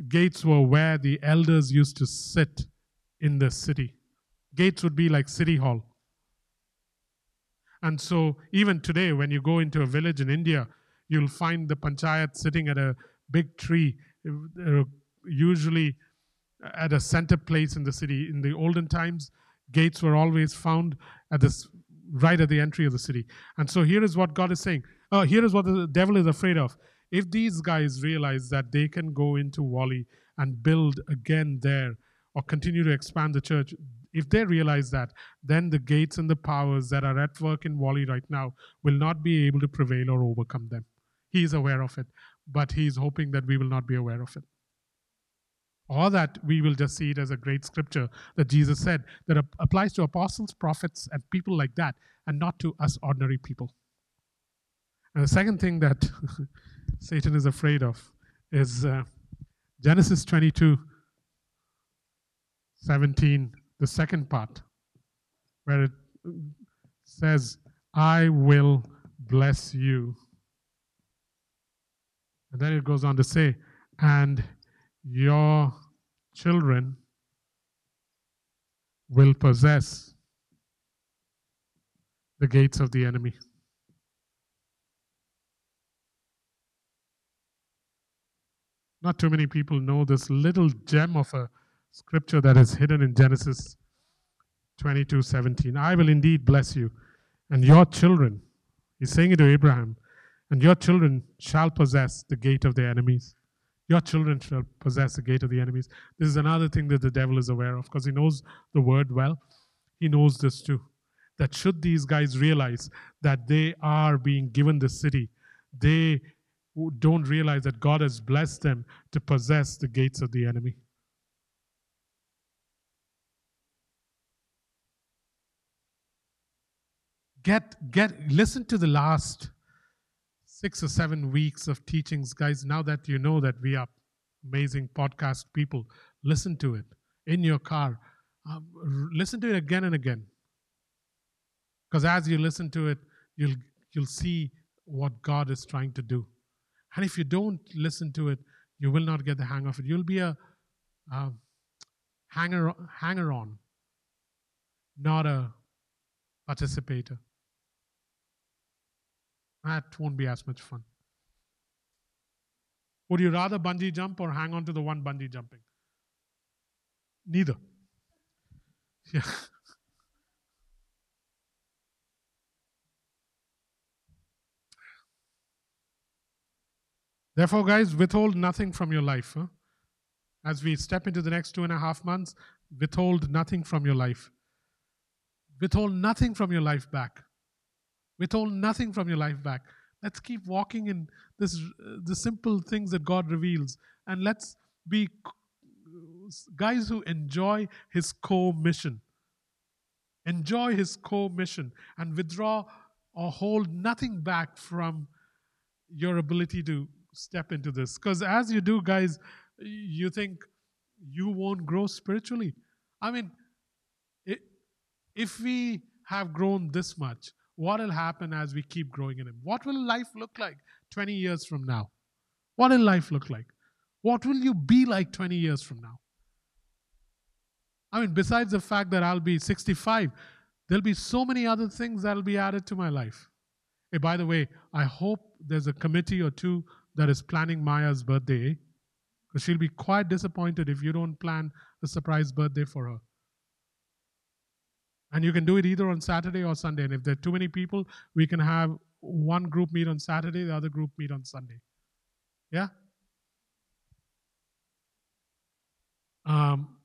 gates were where the elders used to sit in the city gates would be like City Hall. And so, even today, when you go into a village in India, you'll find the panchayat sitting at a big tree, uh, usually at a center place in the city. In the olden times, gates were always found at this right at the entry of the city. And so, here is what God is saying. Uh, here is what the devil is afraid of. If these guys realize that they can go into Whalley and build again there or continue to expand the church, if they realize that, then the gates and the powers that are at work in Whalley right now will not be able to prevail or overcome them. He is aware of it, but he is hoping that we will not be aware of it. Or that we will just see it as a great scripture that Jesus said that applies to apostles, prophets, and people like that, and not to us ordinary people. And the second thing that Satan is afraid of is uh, Genesis 22 17 the second part, where it says, I will bless you. And then it goes on to say, and your children will possess the gates of the enemy. Not too many people know this little gem of a scripture that is hidden in Genesis 22 17. I will indeed bless you, and your children, he's saying it to Abraham, and your children shall possess the gate of their enemies. Your children shall possess the gate of the enemies. This is another thing that the devil is aware of because he knows the word well. He knows this too. That should these guys realize that they are being given the city, they don't realize that God has blessed them to possess the gates of the enemy. Get get listen to the last six or seven weeks of teachings guys. Now that you know that we are amazing podcast people listen to it in your car. Um, listen to it again and again. Because as you listen to it you'll you'll see what god is trying to do. And if you don't listen to it you will not get the hang of it. You'll be a, hanger hanger on not a participator that won't be as much fun. Would you rather bungee jump or hang on to the one bungee jumping? Neither. Yeah. Therefore, guys, withhold nothing from your life. Huh? As we step into the next two and a half months, withhold nothing from your life. Withhold nothing from your life back. Withhold nothing from your life back. Let's keep walking in this, uh, the simple things that God reveals. And let's be guys who enjoy His core mission. Enjoy His core mission and withdraw or hold nothing back from your ability to step into this. Because as you do, guys, you think you won't grow spiritually. I mean, if we have grown this much, what will happen as we keep growing in Him? What will life look like 20 years from now? What will life look like? What will you be like 20 years from now? I mean, besides the fact that I'll be 65, there'll be so many other things that'll be added to my life. Hey, by the way, I hope there's a committee or two that is planning Maya's birthday, because she'll be quite disappointed if you don't plan a surprise birthday for her. And you can do it either on Saturday or Sunday. And if there are too many people, we can have one group meet on Saturday, the other group meet on Sunday. Yeah? Um,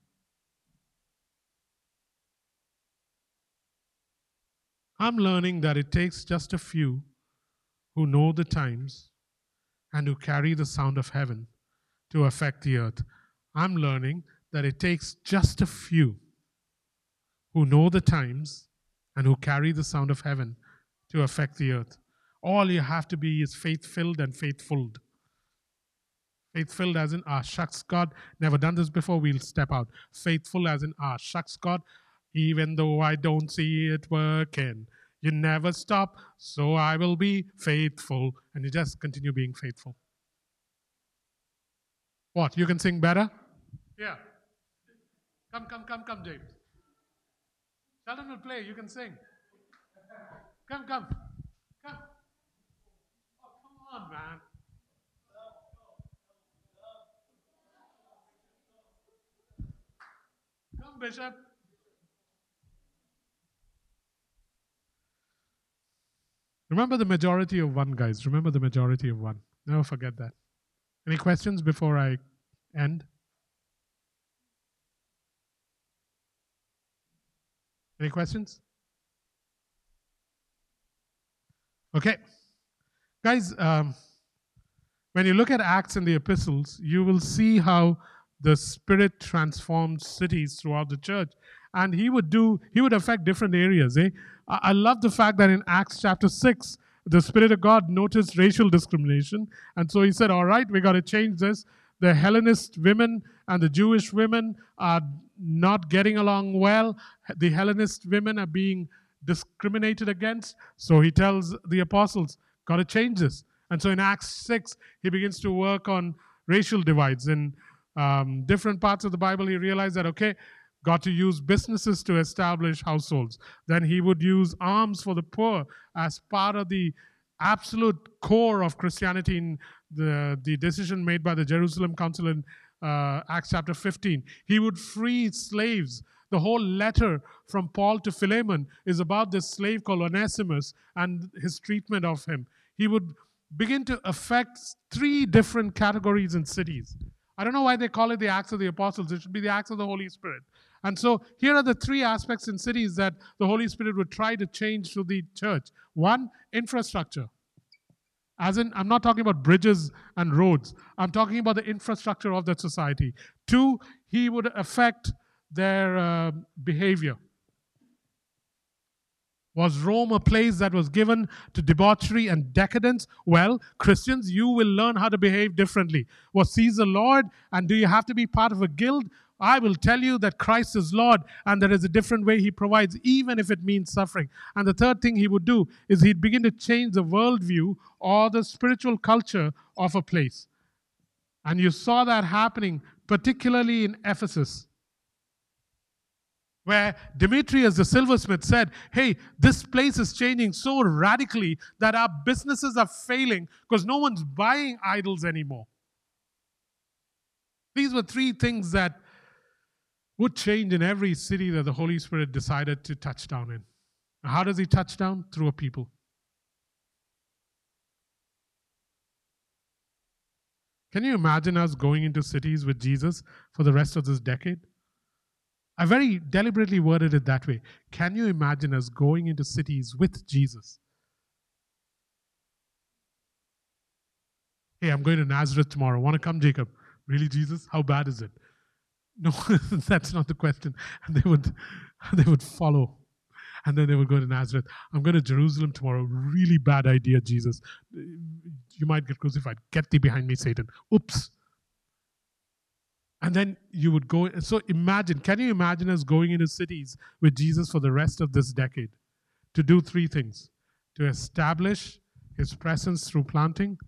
I'm learning that it takes just a few who know the times and who carry the sound of heaven to affect the earth. I'm learning that it takes just a few who know the times and who carry the sound of heaven to affect the earth. All you have to be is faith filled and faithful. Faith filled as in, ah, shucks, God, never done this before, we'll step out. Faithful as in, ah, shucks, God, even though I don't see it working. You never stop, so I will be faithful. And you just continue being faithful. What? You can sing better? Yeah. Come, come, come, come, James. Sheldon will play. You can sing. Come, come. Come. Oh, come on, man. Come, Bishop. Remember the majority of one, guys. Remember the majority of one. Never forget that. Any questions before I end? Any questions? Okay. Guys, um, when you look at Acts and the epistles, you will see how the Spirit transformed cities throughout the church. And he would do, he would affect different areas. Eh? I love the fact that in Acts chapter 6, the Spirit of God noticed racial discrimination. And so he said, All right, we got to change this. The Hellenist women and the Jewish women are not getting along well. The Hellenist women are being discriminated against. So he tells the apostles, Got to change this. And so in Acts 6, he begins to work on racial divides. In um, different parts of the Bible, he realized that, okay, got to use businesses to establish households. Then he would use alms for the poor as part of the absolute core of Christianity in the, the decision made by the Jerusalem Council in uh, Acts chapter 15. He would free slaves. The whole letter from Paul to Philemon is about this slave called Onesimus and his treatment of him. He would begin to affect three different categories in cities. I don't know why they call it the Acts of the Apostles. It should be the Acts of the Holy Spirit. And so here are the three aspects in cities that the Holy Spirit would try to change to the church. One, infrastructure. As in, I'm not talking about bridges and roads. I'm talking about the infrastructure of that society. Two, he would affect their uh, behavior. Was Rome a place that was given to debauchery and decadence? Well, Christians, you will learn how to behave differently. Was Caesar Lord? And do you have to be part of a guild? I will tell you that Christ is Lord and there is a different way He provides, even if it means suffering. And the third thing He would do is He'd begin to change the worldview or the spiritual culture of a place. And you saw that happening, particularly in Ephesus, where Demetrius the silversmith said, Hey, this place is changing so radically that our businesses are failing because no one's buying idols anymore. These were three things that would change in every city that the Holy Spirit decided to touch down in. How does He touch down? Through a people. Can you imagine us going into cities with Jesus for the rest of this decade? I very deliberately worded it that way. Can you imagine us going into cities with Jesus? Hey, I'm going to Nazareth tomorrow. Want to come, Jacob? Really, Jesus? How bad is it? No, that's not the question. And they would, they would follow. And then they would go to Nazareth. I'm going to Jerusalem tomorrow. Really bad idea, Jesus. You might get crucified. Get thee behind me, Satan. Oops. And then you would go. So imagine, can you imagine us going into cities with Jesus for the rest of this decade to do three things to establish his presence through planting,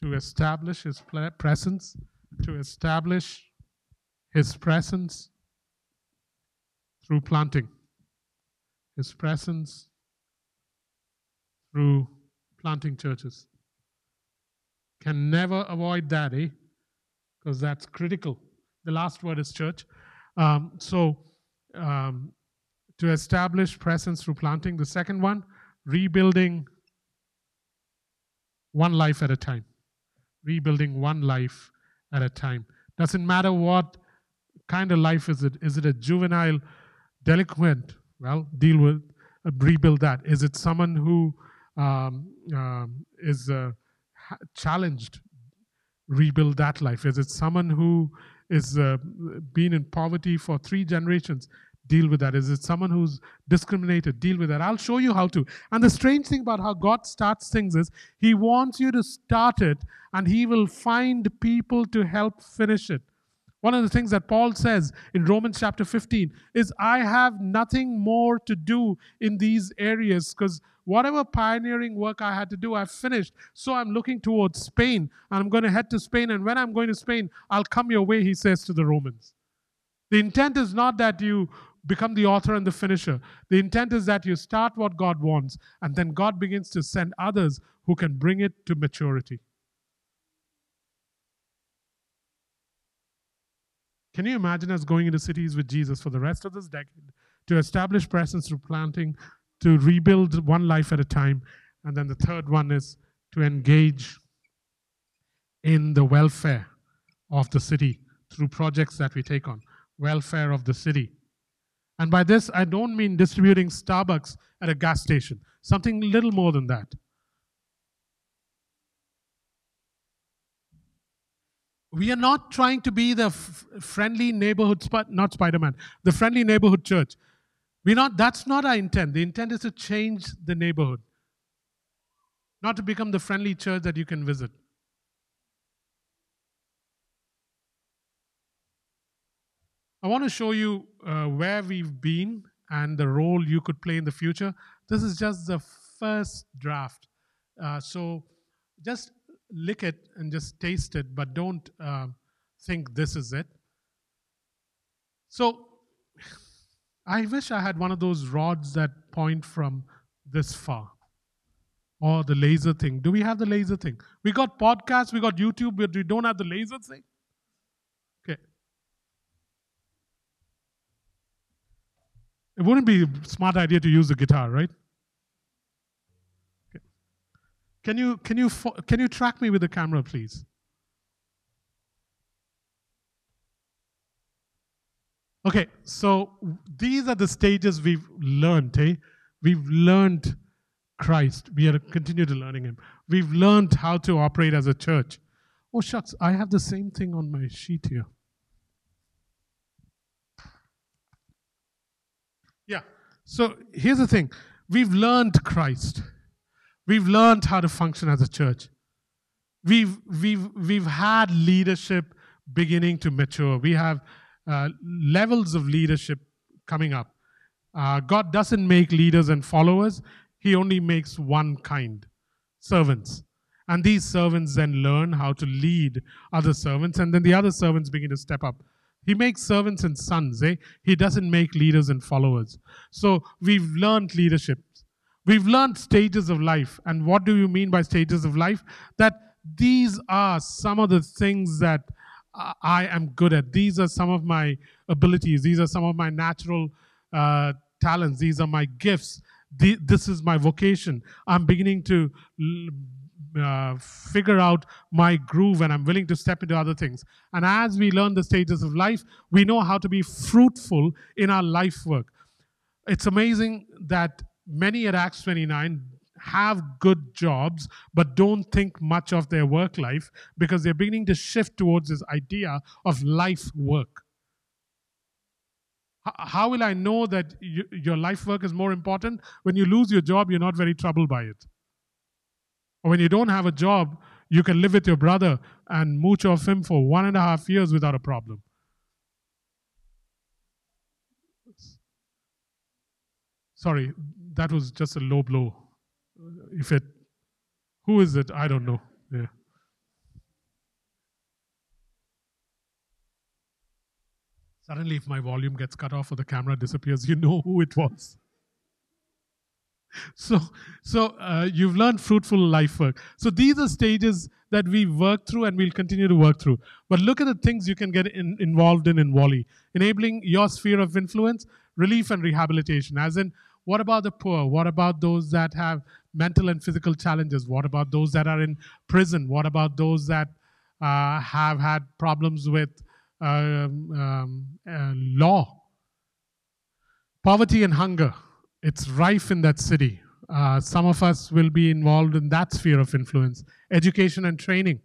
to establish his presence, to establish his presence through planting. His presence through planting churches. Can never avoid that, eh? Because that's critical. The last word is church. Um, so, um, to establish presence through planting. The second one, rebuilding one life at a time. Rebuilding one life at a time. Doesn't matter what kind of life is it? Is it a juvenile delinquent? Well, deal with, uh, rebuild that. Is it someone who um, um, is uh, challenged? Rebuild that life. Is it someone who is uh, been in poverty for three generations? Deal with that. Is it someone who's discriminated? Deal with that. I'll show you how to. And the strange thing about how God starts things is He wants you to start it, and He will find people to help finish it. One of the things that Paul says in Romans chapter 15 is, I have nothing more to do in these areas because whatever pioneering work I had to do, I've finished. So I'm looking towards Spain and I'm going to head to Spain. And when I'm going to Spain, I'll come your way, he says to the Romans. The intent is not that you become the author and the finisher. The intent is that you start what God wants, and then God begins to send others who can bring it to maturity. Can you imagine us going into cities with Jesus for the rest of this decade to establish presence through planting, to rebuild one life at a time, and then the third one is to engage in the welfare of the city through projects that we take on, welfare of the city. And by this, I don't mean distributing Starbucks at a gas station, something little more than that. We are not trying to be the f- friendly neighborhood, not Spider Man, the friendly neighborhood church. We're not, that's not our intent. The intent is to change the neighborhood, not to become the friendly church that you can visit. I want to show you uh, where we've been and the role you could play in the future. This is just the first draft. Uh, so just lick it and just taste it, but don't uh, think this is it. So I wish I had one of those rods that point from this far. Or the laser thing. Do we have the laser thing? We got podcasts, we got YouTube, but we don't have the laser thing. Okay. It wouldn't be a smart idea to use the guitar, right? Can you can you can you track me with the camera, please? Okay, so these are the stages we've learned. Eh? We've learned Christ. We are to continue to learning Him. We've learned how to operate as a church. Oh shucks, I have the same thing on my sheet here. Yeah. So here's the thing we've learned Christ, we've learned how to function as a church. We've, we've, we've had leadership beginning to mature. We have uh, levels of leadership coming up. Uh, God doesn't make leaders and followers, He only makes one kind servants. And these servants then learn how to lead other servants, and then the other servants begin to step up. He makes servants and sons, eh? He doesn't make leaders and followers. So we've learned leadership. We've learned stages of life. And what do you mean by stages of life? That these are some of the things that I am good at. These are some of my abilities. These are some of my natural uh, talents. These are my gifts. The, this is my vocation. I'm beginning to uh, figure out my groove and I'm willing to step into other things. And as we learn the stages of life, we know how to be fruitful in our life work. It's amazing that many at Acts 29 have good jobs but don't think much of their work life because they're beginning to shift towards this idea of life work. How will I know that your life work is more important? When you lose your job, you're not very troubled by it. Or when you don't have a job, you can live with your brother and mooch off him for one and a half years without a problem. Sorry, that was just a low blow. If it, who is it? I don't know. Yeah. Suddenly, if my volume gets cut off or the camera disappears, you know who it was so so uh, you've learned fruitful life work so these are stages that we work through and we'll continue to work through but look at the things you can get in, involved in in Whalley enabling your sphere of influence relief and rehabilitation as in what about the poor? What about those that have mental and physical challenges? What about those that are in prison? What about those that uh, have had problems with um, um, uh, law? Poverty and hunger it's rife in that city. Uh, some of us will be involved in that sphere of influence. Education and training,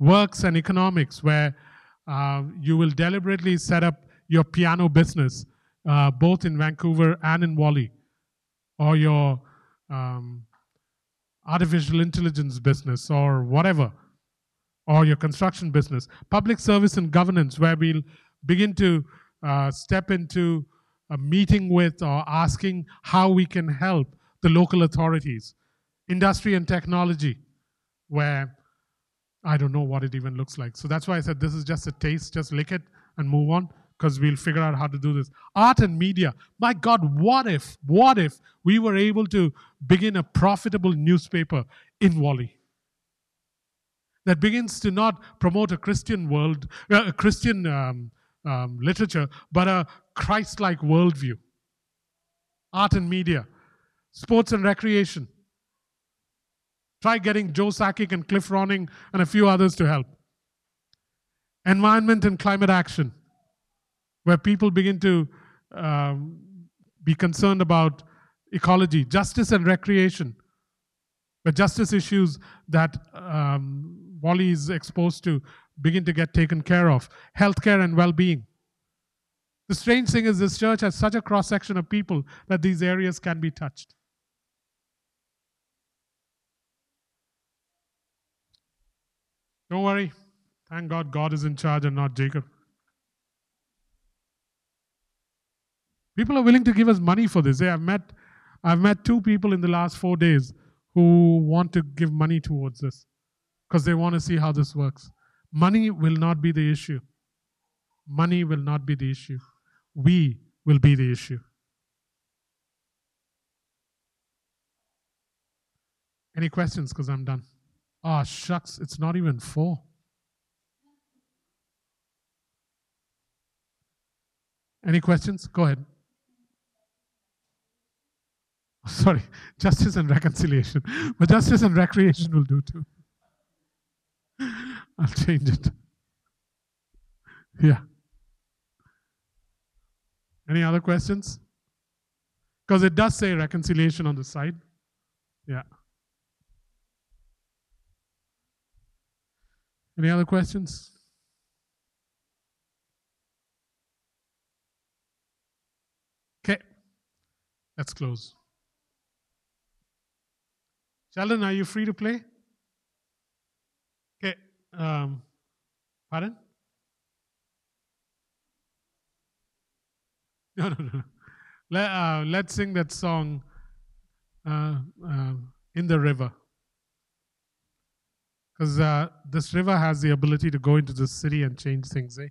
works and economics, where uh, you will deliberately set up your piano business, uh, both in Vancouver and in Whalley, or your um, artificial intelligence business, or whatever, or your construction business. Public service and governance, where we'll begin to uh, step into a meeting with or asking how we can help the local authorities. Industry and technology, where I don't know what it even looks like. So that's why I said this is just a taste, just lick it and move on. Because we'll figure out how to do this. Art and media. My God, what if, what if we were able to begin a profitable newspaper in Whalley? That begins to not promote a Christian world, uh, a Christian um, um, literature, but a Christ like worldview. Art and media, sports and recreation. Try getting Joe Sakic and Cliff Ronning and a few others to help. Environment and climate action where people begin to um, be concerned about ecology, justice and recreation, where justice issues that um, Whalley is exposed to begin to get taken care of, healthcare and well being. The strange thing is, this church has such a cross section of people that these areas can be touched. Don't worry. Thank God God is in charge and not Jacob. People are willing to give us money for this. I've met, I've met two people in the last four days who want to give money towards this because they want to see how this works. Money will not be the issue. Money will not be the issue. We will be the issue. Any questions? Because I'm done. Ah, oh, shucks, it's not even four. Any questions? Go ahead. Sorry, justice and reconciliation. But justice and recreation will do too. I'll change it. Yeah. Any other questions? Because it does say reconciliation on the side. Yeah. Any other questions? Okay. Let's close. Sheldon, are you free to play? Okay. Um, pardon? No, no, no. Let, uh, let's sing that song, uh, uh, In the River. Because uh, this river has the ability to go into the city and change things, eh?